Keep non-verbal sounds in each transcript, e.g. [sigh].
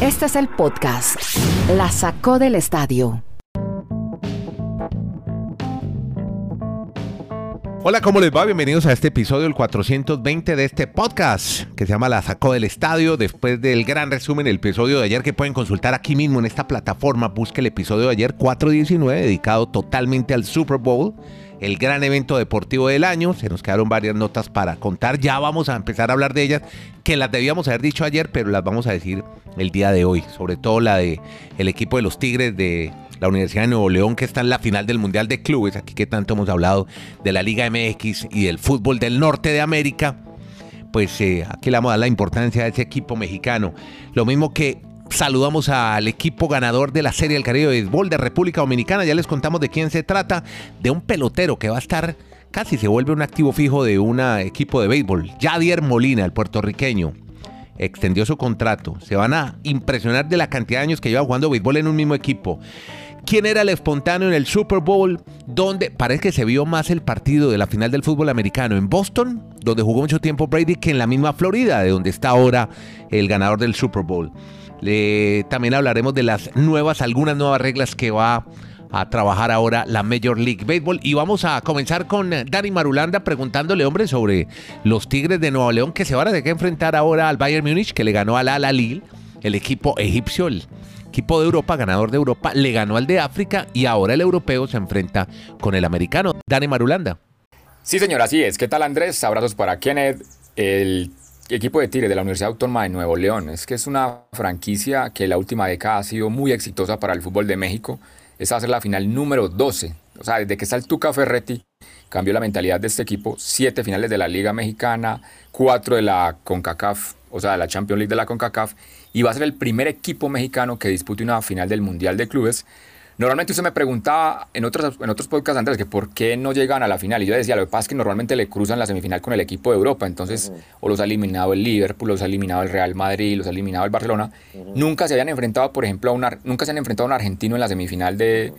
Este es el podcast. La sacó del estadio. Hola, ¿cómo les va? Bienvenidos a este episodio, el 420 de este podcast que se llama La Sacó del Estadio. Después del gran resumen del episodio de ayer que pueden consultar aquí mismo en esta plataforma, busque el episodio de ayer 419 dedicado totalmente al Super Bowl, el gran evento deportivo del año. Se nos quedaron varias notas para contar. Ya vamos a empezar a hablar de ellas, que las debíamos haber dicho ayer, pero las vamos a decir el día de hoy. Sobre todo la de el equipo de los Tigres de la Universidad de Nuevo León, que está en la final del Mundial de Clubes, aquí que tanto hemos hablado de la Liga MX y del fútbol del norte de América, pues eh, aquí le vamos a dar la importancia de ese equipo mexicano. Lo mismo que saludamos al equipo ganador de la Serie del Caribe de Béisbol de República Dominicana, ya les contamos de quién se trata, de un pelotero que va a estar casi se vuelve un activo fijo de un equipo de béisbol, Jadier Molina, el puertorriqueño extendió su contrato. Se van a impresionar de la cantidad de años que lleva jugando béisbol en un mismo equipo. ¿Quién era el espontáneo en el Super Bowl? Donde parece que se vio más el partido de la final del fútbol americano en Boston, donde jugó mucho tiempo Brady, que en la misma Florida, de donde está ahora el ganador del Super Bowl. También hablaremos de las nuevas, algunas nuevas reglas que va a trabajar ahora la Major League Baseball. Y vamos a comenzar con Dani Marulanda preguntándole, hombre, sobre los Tigres de Nueva León que se van a tener que enfrentar ahora al Bayern Múnich, que le ganó al Al Alil, el equipo egipcio, el equipo de Europa, ganador de Europa, le ganó al de África y ahora el europeo se enfrenta con el americano. Dani Marulanda. Sí, señor, así es. ¿Qué tal, Andrés? Abrazos para Kenneth, el equipo de Tigres de la Universidad Autónoma de Nuevo León. Es que es una franquicia que la última década ha sido muy exitosa para el fútbol de México. Esa va a ser la final número 12. O sea, desde que está el Tuca Ferretti, cambió la mentalidad de este equipo. Siete finales de la Liga Mexicana, cuatro de la CONCACAF, o sea, de la Champions League de la CONCACAF y va a ser el primer equipo mexicano que dispute una final del Mundial de Clubes. Normalmente usted me preguntaba en otros, en otros podcasts antes que por qué no llegan a la final. Y yo decía, lo que pasa es que normalmente le cruzan la semifinal con el equipo de Europa. Entonces, o los ha eliminado el Liverpool, los ha eliminado el Real Madrid, los ha eliminado el Barcelona. Nunca se habían enfrentado, por ejemplo, a una, nunca se han enfrentado a un argentino en la semifinal de,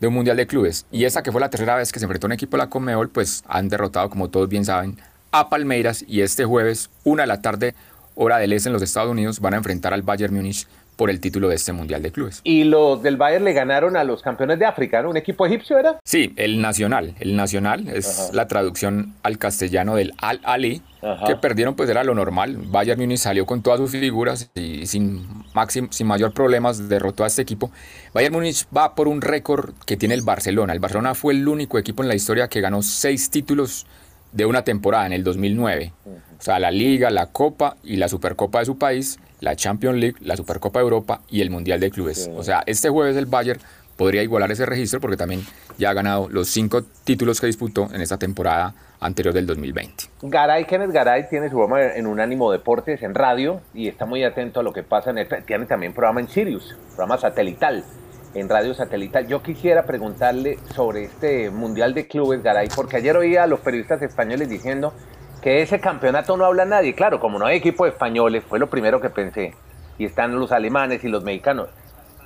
de un Mundial de Clubes. Y esa que fue la tercera vez que se enfrentó un equipo de la Conmebol, pues han derrotado, como todos bien saben, a Palmeiras. Y este jueves, una de la tarde, hora del este en los Estados Unidos, van a enfrentar al Bayern Múnich por el título de este Mundial de Clubes. Y los del Bayern le ganaron a los campeones de África, ¿no? ¿Un equipo egipcio era? Sí, el Nacional. El Nacional es la traducción al castellano del Al-Ali, que perdieron pues era lo normal. Bayern Múnich salió con todas sus figuras y sin, máximo, sin mayor problemas derrotó a este equipo. Bayern Múnich va por un récord que tiene el Barcelona. El Barcelona fue el único equipo en la historia que ganó seis títulos de una temporada en el 2009. O sea, la Liga, la Copa y la Supercopa de su país, la Champions League, la Supercopa de Europa y el Mundial de Clubes. O sea, este jueves el Bayern podría igualar ese registro porque también ya ha ganado los cinco títulos que disputó en esta temporada anterior del 2020. Garay, Kenneth Garay tiene su programa en un ánimo Deportes en radio y está muy atento a lo que pasa en el... Tiene también programa en Sirius, programa satelital en Radio Satelital. Yo quisiera preguntarle sobre este Mundial de Clubes, Garay, porque ayer oía a los periodistas españoles diciendo que ese campeonato no habla nadie. Claro, como no hay equipo de españoles, fue lo primero que pensé. Y están los alemanes y los mexicanos.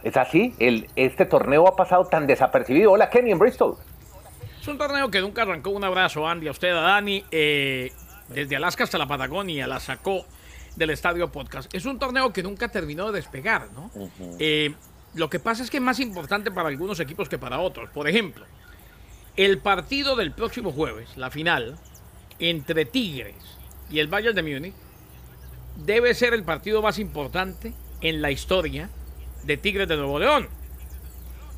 ¿Es así? El, ¿Este torneo ha pasado tan desapercibido? Hola, Kenny, en Bristol. Es un torneo que nunca arrancó. Un abrazo, Andy, a usted, a Dani. Eh, desde Alaska hasta la Patagonia la sacó del Estadio Podcast. Es un torneo que nunca terminó de despegar, ¿no? Lo que pasa es que es más importante para algunos equipos que para otros. Por ejemplo, el partido del próximo jueves, la final, entre Tigres y el Bayern de Múnich, debe ser el partido más importante en la historia de Tigres de Nuevo León.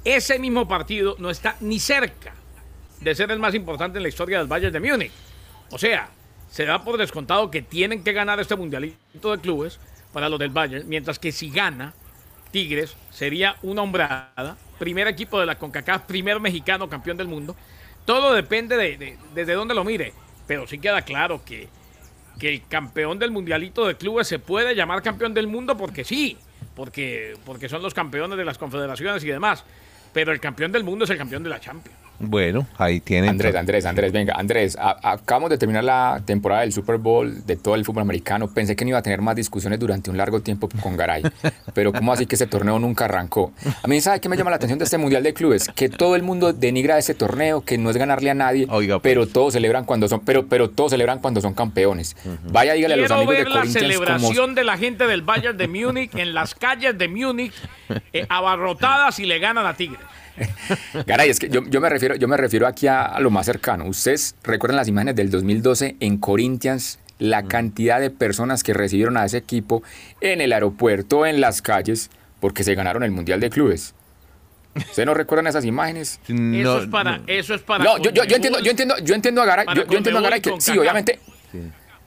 Ese mismo partido no está ni cerca de ser el más importante en la historia del Bayern de Múnich. O sea, se da por descontado que tienen que ganar este mundialito de clubes para los del Bayern, mientras que si gana, Tigres sería una hombrada, primer equipo de la CONCACAF, primer mexicano campeón del mundo. Todo depende de, desde dónde lo mire, pero sí queda claro que, que el campeón del mundialito de clubes se puede llamar campeón del mundo porque sí, porque, porque son los campeones de las confederaciones y demás, pero el campeón del mundo es el campeón de la Champions. Bueno, ahí tienen. Andrés, Andrés, Andrés, venga, Andrés, acabamos de terminar la temporada del Super Bowl de todo el fútbol americano. Pensé que no iba a tener más discusiones durante un largo tiempo con Garay, pero ¿cómo así que ese torneo nunca arrancó? A mí, ¿sabe qué me llama la atención de este Mundial de Clubes? Que todo el mundo denigra ese torneo, que no es ganarle a nadie, Oiga, pues. pero todos celebran cuando son, pero, pero todos celebran cuando son campeones. Vaya, dígale a los Quiero amigos ver de la celebración de la gente del Bayern de Múnich en las calles de Múnich, eh, abarrotadas y le ganan a Tigres. [laughs] Garay, es que yo, yo, me refiero, yo me refiero aquí a, a, lo más cercano. Ustedes recuerdan las imágenes del 2012 en Corinthians, la cantidad de personas que recibieron a ese equipo en el aeropuerto, en las calles, porque se ganaron el Mundial de Clubes. ¿Ustedes no recuerdan esas imágenes? [laughs] No, eso es para, no. eso es para. No, yo, yo, yo, entiendo, yo entiendo, yo entiendo a Garay, yo, yo entiendo a Garay que sí, obviamente. Sí.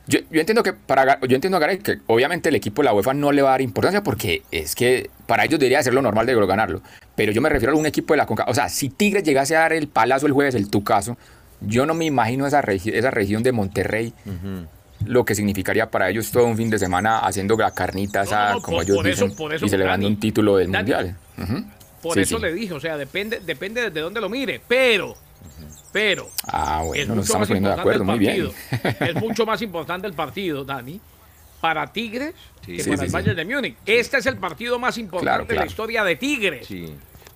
Yo, yo, entiendo que para yo entiendo Garay que obviamente el equipo de la UEFA no le va a dar importancia porque es que para ellos debería ser lo normal de ganarlo. Pero yo me refiero a un equipo de la Conca. O sea, si Tigres llegase a dar el palazo el jueves, el tu caso, yo no me imagino esa, regi esa región de Monterrey. Uh -huh. Lo que significaría para ellos todo un fin de semana haciendo la carnita, no, no, no, como por, ellos por dicen, eso, eso, y celebrando Dani, un título del Dani, Mundial. Uh -huh. Por sí, eso sí. le dije, o sea, depende, depende de dónde lo mire, pero pero ah, bueno, nos estamos poniendo de acuerdo, muy bien. es mucho más [laughs] importante el partido, Dani, para Tigres sí, que sí, para el Bayern de Múnich. Este es el partido más importante Claro, de la historia de Tigres.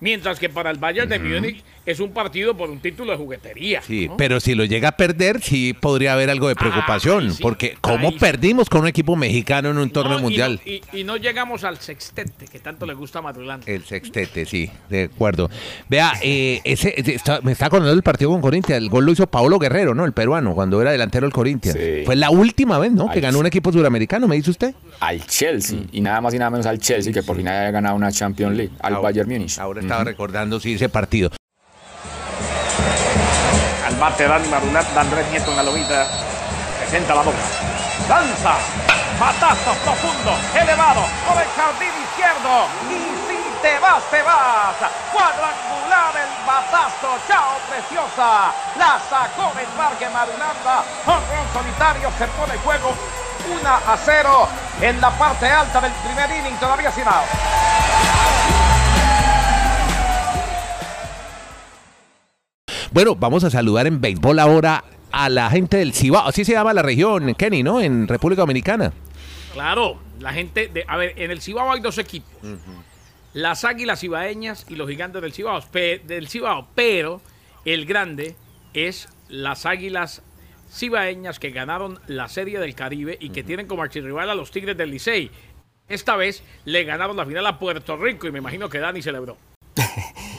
Mientras que para el Bayern de Múnich es un partido por un título de juguetería. Sí, ¿no? pero si lo llega a perder, sí podría haber algo de preocupación. ahí sí, porque ¿cómo sí. perdimos con un equipo mexicano en un torneo No, y mundial? no- Y, y no llegamos al sextete que tanto le gusta a Madulán. El sextete, sí, de acuerdo. Vea, eh, ese, ese- está- me está acordando del partido con Corinthians. El gol lo hizo Paulo Guerrero, ¿no? El peruano, cuando era delantero del Corinthians. Sí. Fue la última vez, ¿no? Que ganó un equipo suramericano, ¿me dice usted? Al Chelsea, y nada más y nada menos al Chelsea, que por fin haya ganado una Champions League, al Ahora- Bayern Múnich. Ahora estaba recordando, sí, ese partido. Al bate Dani Marunat, Andrés Nieto en la lomita. Presenta la boca. Lanza. Batazo profundo, elevado, por el jardín izquierdo. Y si te vas, te vas. Cuadrangular el batazo. Chao, preciosa. La sacó del parque Marulanda. Honrón solitario, se pone el juego. 1 a 0 en la parte alta del primer inning, todavía sin out. Bueno, vamos a saludar en béisbol ahora a la gente del Cibao. Así se llama la región, Kenny, ¿no? En República Dominicana. Claro, la gente de. A ver, en el Cibao hay dos equipos: las Águilas Cibaeñas y los Gigantes del Cibao. Pe- del Cibao, pero el grande es las Águilas Cibaeñas que ganaron la Serie del Caribe y que tienen como archirrival a los Tigres del Licey. Esta vez le ganaron la final a Puerto Rico y me imagino que Dani celebró.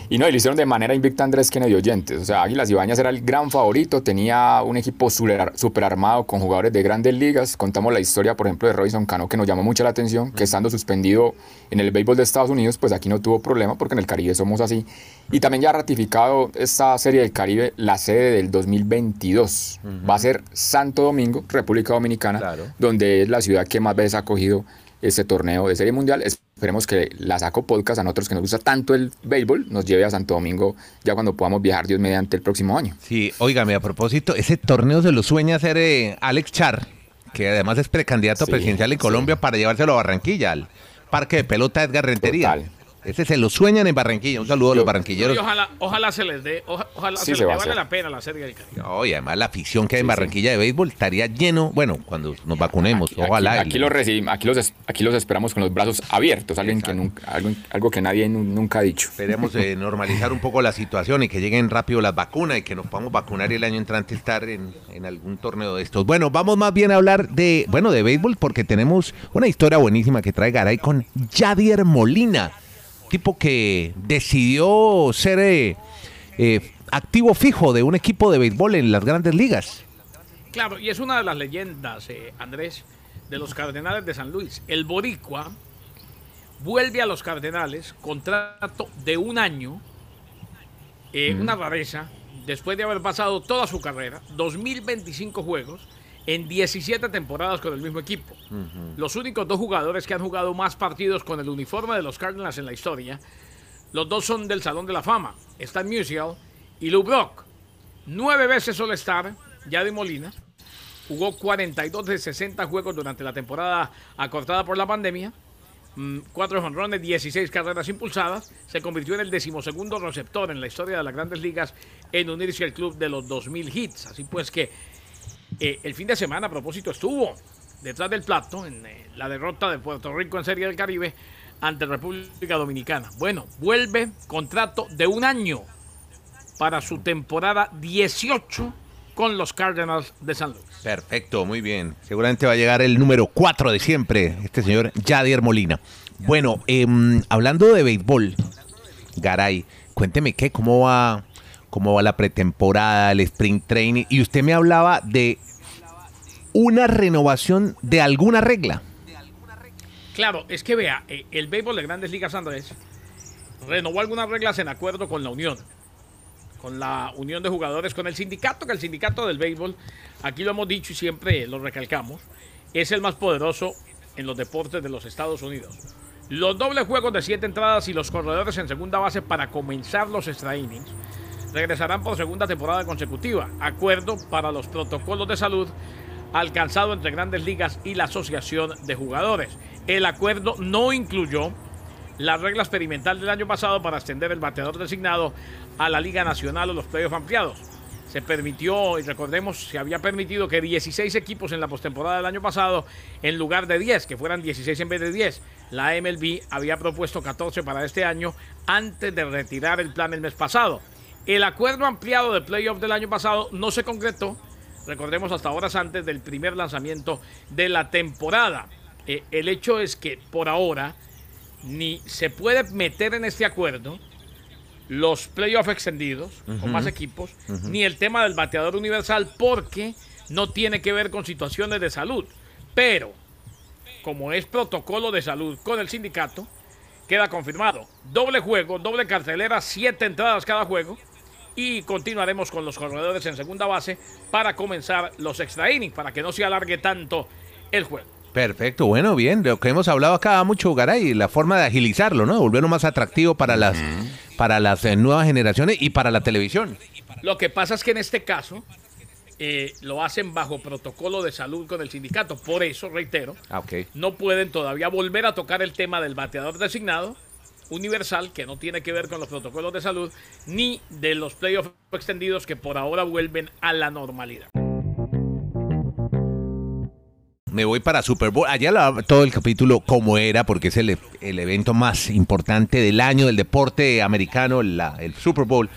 Y no, y lo hicieron de manera invicta Andrés Kennedy Oyentes. O sea, Águilas Ibañas era el gran favorito, tenía un equipo super, armado con jugadores de grandes ligas. Contamos la historia, por ejemplo, de Robinson Cano, que nos llamó mucho la atención, que estando suspendido en el béisbol de Estados Unidos, pues aquí no tuvo problema, porque en el Caribe somos así. Y también ya ha ratificado esta serie del Caribe, la sede del 2022. Va a ser Santo Domingo, República Dominicana, Claro. donde es la ciudad que más veces ha acogido este torneo de serie mundial. Esperemos que la saco podcast a nosotros que nos gusta tanto el béisbol, nos lleve a Santo Domingo ya cuando podamos viajar Dios mediante el próximo año. Sí, óigame, a propósito, ese torneo se lo sueña hacer eh, Alex Char, que además es precandidato Sí, presidencial en sí. Colombia para llevárselo a Barranquilla, al parque de pelota Edgar Rentería. Total. Ese se lo sueñan en Barranquilla. Un saludo a los barranquilleros. Y ojalá, ojalá se les dé, oja- ojalá Sí se les se a vale la pena la Serie del Caribe. No, y además la afición que hay en sí. Barranquilla de béisbol estaría lleno, bueno, cuando nos vacunemos, Aquí, ojalá. aquí, los recibimos, aquí los, aquí los esperamos con los brazos abiertos, alguien que nunca, algo, algo que nadie nu- nunca ha dicho. Esperemos eh, [laughs] normalizar un poco la situación y que lleguen rápido las vacunas y que nos podamos vacunar y el año entrante estar en, en algún torneo de estos. Bueno, vamos más bien a hablar de, bueno, de béisbol porque tenemos una historia buenísima que trae Garay con Yadier Molina, tipo que decidió ser eh, eh, activo fijo de un equipo de béisbol en las grandes ligas. Claro, y es una de las leyendas, eh, Andrés, de los Cardenales de San Luis. El Boricua vuelve a los Cardenales, contrato de un año, una rareza, después de haber pasado toda su carrera, 2025 juegos, en 17 temporadas con el mismo equipo. Los únicos dos jugadores que han jugado más partidos con el uniforme de los Cardinals en la historia, los dos son del Salón de la Fama, Stan Musial y Lou Brock. Nueve veces All-Star, ya de Molina, jugó 42 de 60 juegos durante la temporada acortada por la pandemia. mm, cuatro jonrones, 16 carreras impulsadas. Se convirtió en el decimosegundo receptor en la historia de las grandes ligas en unirse al club de los 2000 hits. Así pues que eh, el fin de semana, a propósito, estuvo detrás del plato en eh, la derrota de Puerto Rico en Serie del Caribe ante República Dominicana. Bueno, vuelve contrato de un año para su temporada 18 con los Cardinals de San Luis. Perfecto, muy bien. Seguramente va a llegar el número 4 de siempre, este señor Yadier Molina. Bueno, em, hablando de béisbol, Garay, cuénteme qué, cómo va, cómo va la pretemporada, el sprint training. Y usted me hablaba de una renovación de alguna regla. Claro, es que vea, eh, el béisbol de Grandes Ligas Andrés renovó algunas reglas en acuerdo con la Unión, con la Unión de Jugadores, con el sindicato, que el sindicato del béisbol, aquí lo hemos dicho y siempre lo recalcamos, es el más poderoso en los deportes de los Estados Unidos. Los dobles juegos de siete entradas y los corredores en segunda base para comenzar los extra regresarán por segunda temporada consecutiva. Acuerdo para los protocolos de salud alcanzado entre Grandes Ligas y la Asociación de Jugadores. El acuerdo no incluyó la regla experimental del año pasado para extender el bateador designado a la Liga Nacional o los playoffs ampliados. Se permitió, y recordemos, se había permitido que 16 equipos en la postemporada del año pasado, en lugar de 10, que fueran 16 en vez de 10. La MLB había propuesto 14 para este año antes de retirar el plan el mes pasado. El acuerdo ampliado de playoff del año pasado no se concretó, recordemos hasta horas antes del primer lanzamiento de la temporada. Eh, el hecho es que por ahora ni se puede meter en este acuerdo los playoffs extendidos con más equipos, ni el tema del bateador universal porque no tiene que ver con situaciones de salud. Pero, como es protocolo de salud con el sindicato, queda confirmado. Doble juego, doble cartelera, siete entradas cada juego. Y continuaremos con los corredores en segunda base para comenzar los extra innings, para que no se alargue tanto el juego. Perfecto, bueno, bien, lo que hemos hablado acá mucho, Garay, la forma de agilizarlo, ¿no? Volverlo más atractivo para las, para las eh, nuevas generaciones y para la televisión. Lo que pasa es que en este caso eh, lo hacen bajo protocolo de salud con el sindicato. Por eso, reitero, Ah, no pueden todavía volver a tocar el tema del bateador designado universal, que no tiene que ver con los protocolos de salud, ni de los playoffs extendidos que por ahora vuelven a la normalidad. Me voy para Super Bowl. Allá la- todo el capítulo como era, porque es el, el evento más importante del año del deporte americano, la- el Super Bowl.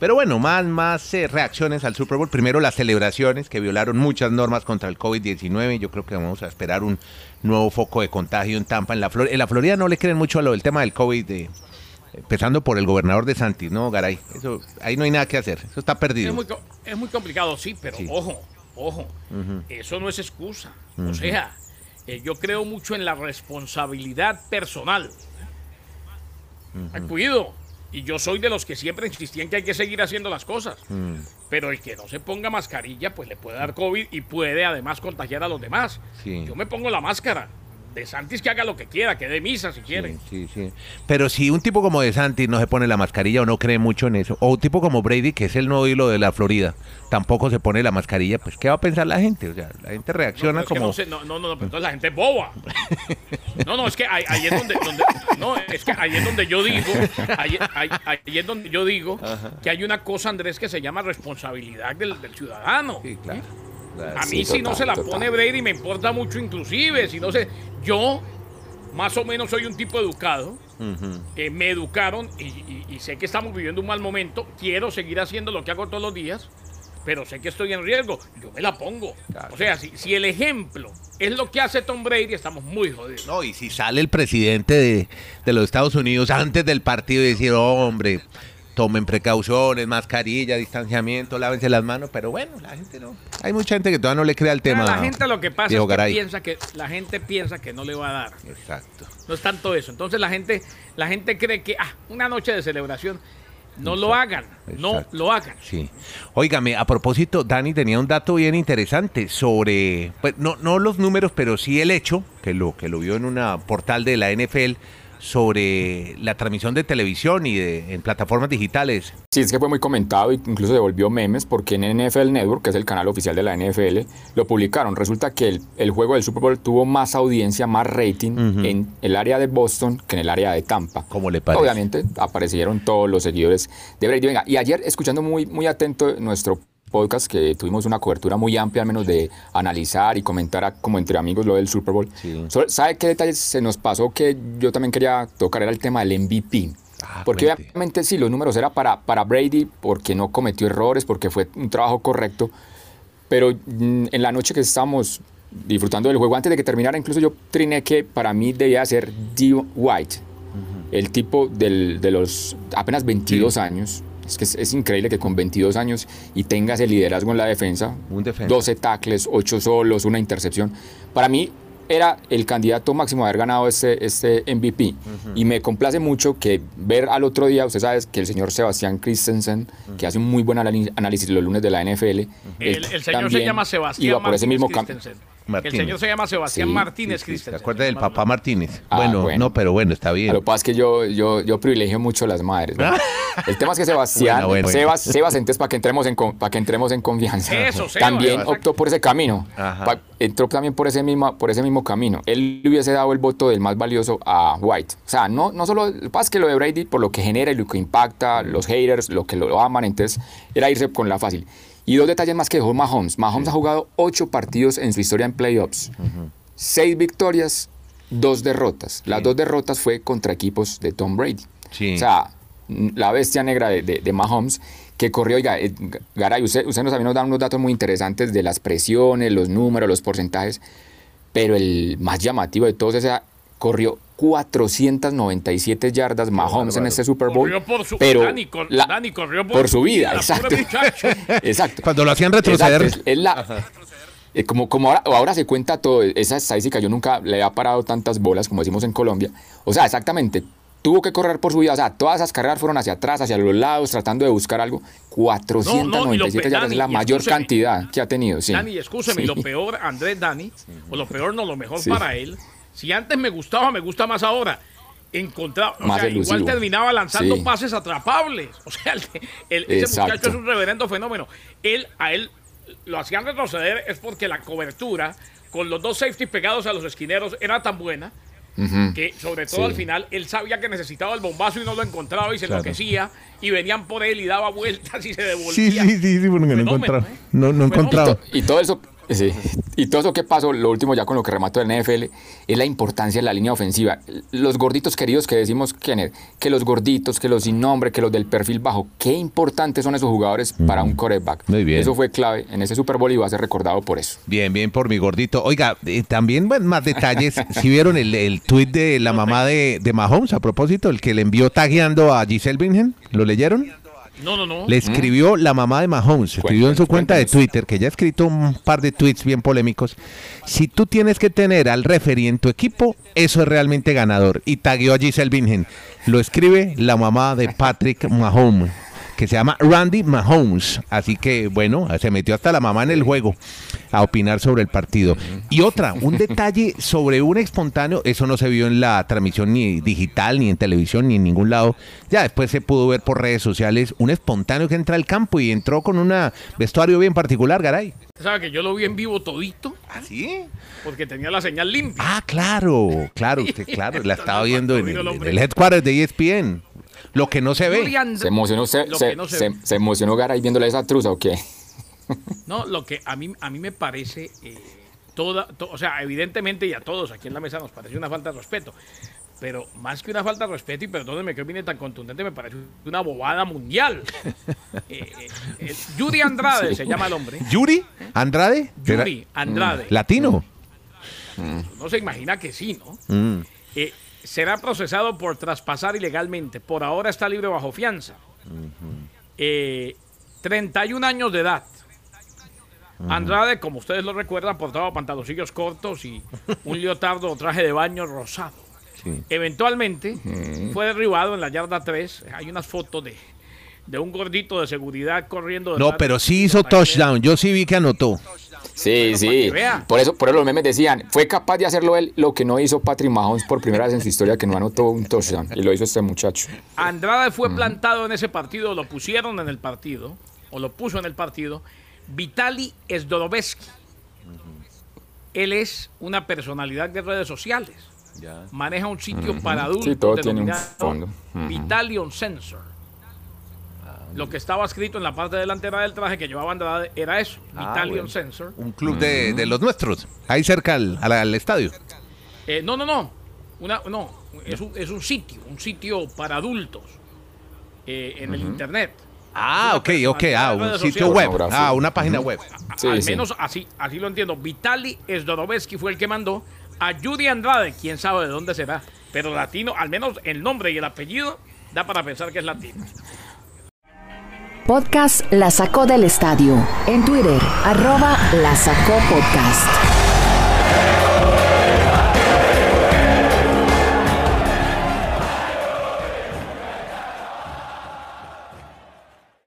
Pero bueno, más, más eh, reacciones al Super Bowl. Primero las celebraciones que violaron muchas normas contra el COVID-19. Yo creo que vamos a esperar un nuevo foco de contagio en Tampa. En la, Flor- en la Florida no le creen mucho a lo del tema del COVID, de- empezando por el gobernador de Santis, ¿no, Garay? Eso, ahí no hay nada que hacer. Eso está perdido. Es muy, es muy complicado, sí, pero Sí. ojo, ojo, eso no es excusa. O sea, eh, yo creo mucho en la responsabilidad personal. Ay, Cuido. Y yo soy de los que siempre insistían que hay que seguir haciendo las cosas. Pero el que no se ponga mascarilla, pues le puede dar COVID y puede además contagiar a los demás. Sí. Yo me pongo la máscara. De Santis que haga lo que quiera, que dé misa si quiere. Sí, sí, sí. Pero si un tipo como De Santis no se pone la mascarilla o no cree mucho en eso, o un tipo como Brady, que es el nuevo hilo de la Florida, tampoco se pone la mascarilla, pues ¿qué va a pensar la gente? O sea, la gente reacciona No, como... no, sé, no, no, pero entonces la gente es boba. [laughs] No, no, es que ahí, ahí es donde, donde- no, es que ahí es donde yo digo, ahí, ahí- ahí es donde yo digo que hay una cosa, Andrés, que se llama responsabilidad del, del ciudadano. Sí, claro. A mí si no se la pone Brady me importa mucho inclusive, si no se, yo más o menos soy un tipo educado, eh, me educaron y, y- y sé que estamos viviendo un mal momento, quiero seguir haciendo lo que hago todos los días, pero sé que estoy en riesgo, yo me la pongo. Claro. O sea, si, si el ejemplo es lo que hace Tom Brady, estamos muy jodidos. No, y si sale el presidente de, de los Estados Unidos antes del partido y decir, "Oh, hombre, tomen precauciones, mascarilla, distanciamiento, lávense las manos, pero bueno, la gente no. Hay mucha gente que todavía no le crea el tema. la gente lo que pasa es que Garay. piensa que la gente piensa que no le va a dar. Exacto. No es tanto eso. Entonces la gente, la gente cree que ah, una noche de celebración no lo hagan, no exacto. lo hagan. Sí. Óigame, a propósito, Dani tenía un dato bien interesante sobre, pues no, no los números, pero sí el hecho, que lo, que lo vio en una portal de la NFL, sobre la transmisión de televisión y de, en plataformas digitales. Sí, es que fue muy comentado, incluso se volvió memes, porque en NFL Network, que es el canal oficial de la NFL, lo publicaron. Resulta que el, el juego del Super Bowl tuvo más audiencia, más rating en el área de Boston que en el área de Tampa. ¿Cómo le parece? Obviamente aparecieron todos los seguidores de Brady. Venga, y ayer escuchando muy, muy atento nuestro podcast que tuvimos una cobertura muy amplia al menos de analizar y comentar a- como entre amigos lo del Super Bowl. Sí. ¿Sabe qué detalles se nos pasó que yo también quería tocar? Era el tema del MVP. Ah, porque cuente. obviamente sí, los números era para, para Brady porque no cometió errores, porque fue un trabajo correcto. Pero mm, en la noche que estábamos disfrutando del juego, antes de que terminara, incluso yo triné que para mí debía ser D. White, el tipo del- de los apenas 22 años. Es que es, es increíble que con 22 años y tenga ese liderazgo en la defensa, Un defensa. 12 tackles, 8 solos, una intercepción. Para mí era el candidato máximo a haber ganado este, este MVP. Y me complace mucho que ver al otro día, usted sabe que el señor Sebastián Christensen, que hace un muy buen análisis los lunes de la NFL, El, el señor se llama Sebastián iba por ese Martínez mismo campo. Christensen. Martínez. El señor se llama Sebastián Sí, Martínez ¿Se Christensen. acuerda del papá Martínez? Ah, bueno, bueno. no, pero bueno, está bien. Lo que pasa es que yo, yo, yo privilegio mucho las madres. ¿no? [laughs] El tema es que Sebastián, Bueno, bueno. Sebas, Sebas, entonces para que entremos en para que entremos en confianza. Eso, Sebas. también optó por ese camino. Pa- entró también por ese mismo, por ese mismo camino. Él le hubiese dado el voto del más valioso a White. O sea, no, no solo, lo que pasa es que lo de Brady, por lo que genera y lo que impacta, los haters, lo que lo aman, entonces era irse con la fácil. Y dos detalles más que dejó Mahomes. Mahomes ha jugado ocho partidos en su historia en playoffs. Seis victorias, dos derrotas. Las dos derrotas fue contra equipos de Tom Brady. Sí. O sea, la bestia negra de, de- de Mahomes que corrió, oiga, eh, Garay, usted, usted nos, nos da unos datos muy interesantes de las presiones, los números, los porcentajes, pero el más llamativo de todos es que corrió 497 yardas Mahomes en este Super Bowl. Corrió por su, pero Dani, cor- la- Dani corrió por, por su vida, exacto. muchacho. [laughs] Exacto. Cuando lo hacían retroceder. Exacto, es- es la- eh, como, como ahora, ahora se cuenta todo, esa estadística yo nunca le he parado tantas bolas como decimos en Colombia. O sea, exactamente, tuvo que correr por su vida. O sea, todas esas carreras fueron hacia atrás, hacia los lados, tratando de buscar algo. 497 pe- yardas es la mayor cantidad que ha tenido. Sí. Dani, escúcheme, Sí. lo peor, Andrés Dani, o lo peor no, lo mejor Sí. para él, si antes me gustaba, me gusta más ahora. Encontraba, o sea, igual terminaba lanzando Sí. pases atrapables. [laughs] O sea, el- el- ese muchacho es un reverendo fenómeno. Él, a él lo hacían retroceder es porque la cobertura con los dos safeties pegados a los esquineros era tan buena que sobre todo Sí. al final él sabía que necesitaba el bombazo y no lo encontraba y se enloquecía y venían por él y daba vueltas y se devolvía. Sí, sí, sí, sí, porque no encontraba. ¿eh? No, no encontraba. Y todo eso, sí, y todo eso que pasó, lo último ya con lo que remató el NFL, es la importancia de la línea ofensiva. Los gorditos queridos que decimos, Kenneth, que los gorditos, que los sin nombre, que los del perfil bajo, qué importantes son esos jugadores para un quarterback. Muy bien. Eso fue clave en ese Super Bowl y va a ser recordado por eso. Bien, bien por mi gordito. Oiga, eh, también bueno, más detalles. [laughs] Si vieron el, el tuit de la mamá de, de Mahomes a propósito, el que le envió tagueando a Giselle Bingham, ¿lo leyeron? No, no, no. Le escribió la mamá de Mahomes, escribió en su cuenta de. Twitter, que ya ha escrito un par de tweets bien polémicos. Si tú tienes que tener al referee en tu equipo, eso es realmente ganador. Y tagueó a Giselle Bingham. Lo escribe la mamá de Patrick Mahomes, que se llama Randy Mahomes. Así que, bueno, se metió hasta la mamá en el juego a opinar sobre el partido. Y otra, un detalle sobre un espontáneo, eso no se vio en la transmisión ni digital, ni en televisión, ni en ningún lado. Ya después se pudo ver por redes sociales un espontáneo que entra al campo y entró con un vestuario bien particular, Garay. ¿Sabe que yo lo vi en vivo todito? ¿Así? Porque tenía la señal limpia. Ah, claro, claro, usted, claro, la [laughs] estaba viendo en en el headquarters de ESPN. Lo que no se ve. Julián- ¿Se emocionó, se, se, no se se- ve. se emocionó Garay viéndole esa truza o qué? No, lo que a mí, a mí me parece, eh, toda, to- o sea, evidentemente y a todos aquí en la mesa nos parece una falta de respeto. Pero más que una falta de respeto, y perdónenme que viene tan contundente, me parece una bobada mundial. [laughs] Eh, eh, eh, Yuri Andrade se llama el hombre. ¿Yuri? ¿Andrade? Yuri Andrade. ¿Latino? No se imagina que sí, ¿no? Mm. Será procesado por traspasar ilegalmente. Por ahora está libre bajo fianza. Eh, 31 años de edad. Andrade, como ustedes lo recuerdan, portaba pantaloncillos cortos y un [laughs] leotardo o traje de baño rosado. Sí. Eventualmente fue derribado en la yarda 3. Hay unas fotos de, de un gordito de seguridad corriendo. No, detrás pero de- sí hizo touchdown. Yo sí vi que anotó. Sí, sí. Por eso, por eso los memes decían, fue capaz de hacerlo él, lo que no hizo Patrick Mahomes por primera vez en su historia, que no anotó un touchdown. Y lo hizo este muchacho. Andrade fue plantado en ese partido, lo pusieron en el partido, o lo puso en el partido, Vitali Sdorovetsky. Él es una personalidad de redes sociales. Maneja un sitio para adultos Sí, todo tiene un fondo. Ujú. Vitalion Sensor. Lo que estaba escrito en la parte delantera del traje que llevaba Andrade era eso, Ah, Vitalion bueno. Sensor. Un club de, de los nuestros. Ahí cerca al, al- al estadio. Eh, no, no, no. Una, no, es un, es un sitio, un sitio para adultos eh, en el internet. Ah, ok, ok. Ah, un sitio web. Ah, una página web. Sí, Al sí. menos así, así lo entiendo. Vitali Sdorovetsky fue el que mandó a Judy Andrade, quién sabe de dónde será, pero latino, al menos el nombre y el apellido da para pensar que es latino. Podcast La Sacó del Estadio. En Twitter, arroba La Sacó Podcast.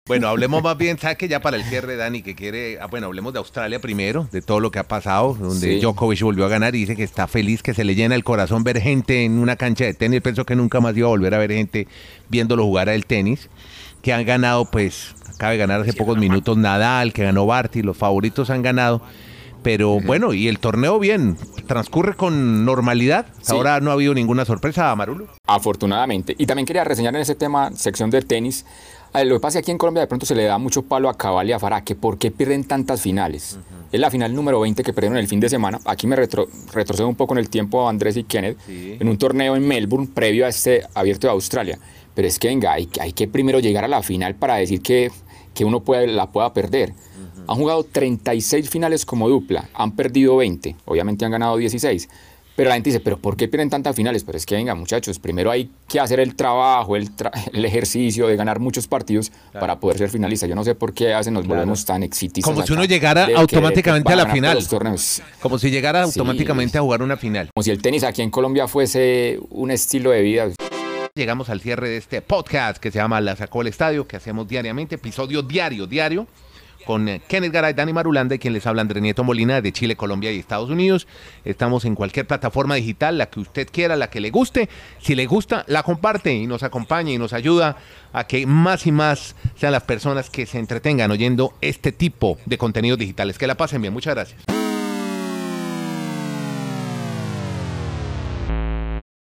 Bueno, hablemos más bien, ¿sabes que ya para el cierre, Dani, que quiere, ah, bueno, hablemos de Australia primero, de todo lo que ha pasado, donde Sí. Djokovic volvió a ganar y dice que está feliz, que se le llena el corazón ver gente en una cancha de tenis. Pensó que nunca más iba a volver a ver gente viéndolo jugar al tenis, que han ganado, pues, acaba de ganar hace pocos minutos Nadal, que ganó Barty, los favoritos han ganado. Pero bueno, y el torneo bien, transcurre con normalidad. Sí. Ahora no ha habido ninguna sorpresa, Marulo. Afortunadamente. Y también quería reseñar en ese tema, sección del tenis. a ver, lo que pasa es que aquí en Colombia de pronto se le da mucho palo a Cabal y a Farah, que por qué pierden tantas finales. Es la final número 20 que perdieron el fin de semana. Aquí me retro- retrocedo un poco en el tiempo Andrés y Kenneth, en un torneo en Melbourne previo a este abierto de Australia. Pero es que venga, hay, hay que primero llegar a la final para decir que, que uno puede, la pueda perder. Han jugado 36 finales como dupla, han perdido 20, obviamente han ganado 16. Pero la gente dice, ¿pero por qué pierden tantas finales? Pero es que venga, muchachos, primero hay que hacer el trabajo, el, tra- [laughs] el ejercicio de ganar muchos partidos para poder ser finalista. Yo no sé por qué hacen nos volvemos tan exitistas. Como si uno llegara que automáticamente a la final. Como si llegara Sí. automáticamente a jugar una final. Como si el tenis aquí en Colombia fuese un estilo de vida. Llegamos al cierre de este podcast que se llama La Sacó el Estadio, que hacemos diariamente, episodio diario, diario, con eh, Kenneth Garay, Dani Marulanda y quien les habla André Nieto Molina de Chile, Colombia y Estados Unidos. Estamos en cualquier plataforma digital, la que usted quiera, la que le guste. Si le gusta, la comparte y nos acompaña y nos ayuda a que más y más sean las personas que se entretengan oyendo este tipo de contenidos digitales. Que la pasen bien. Muchas gracias.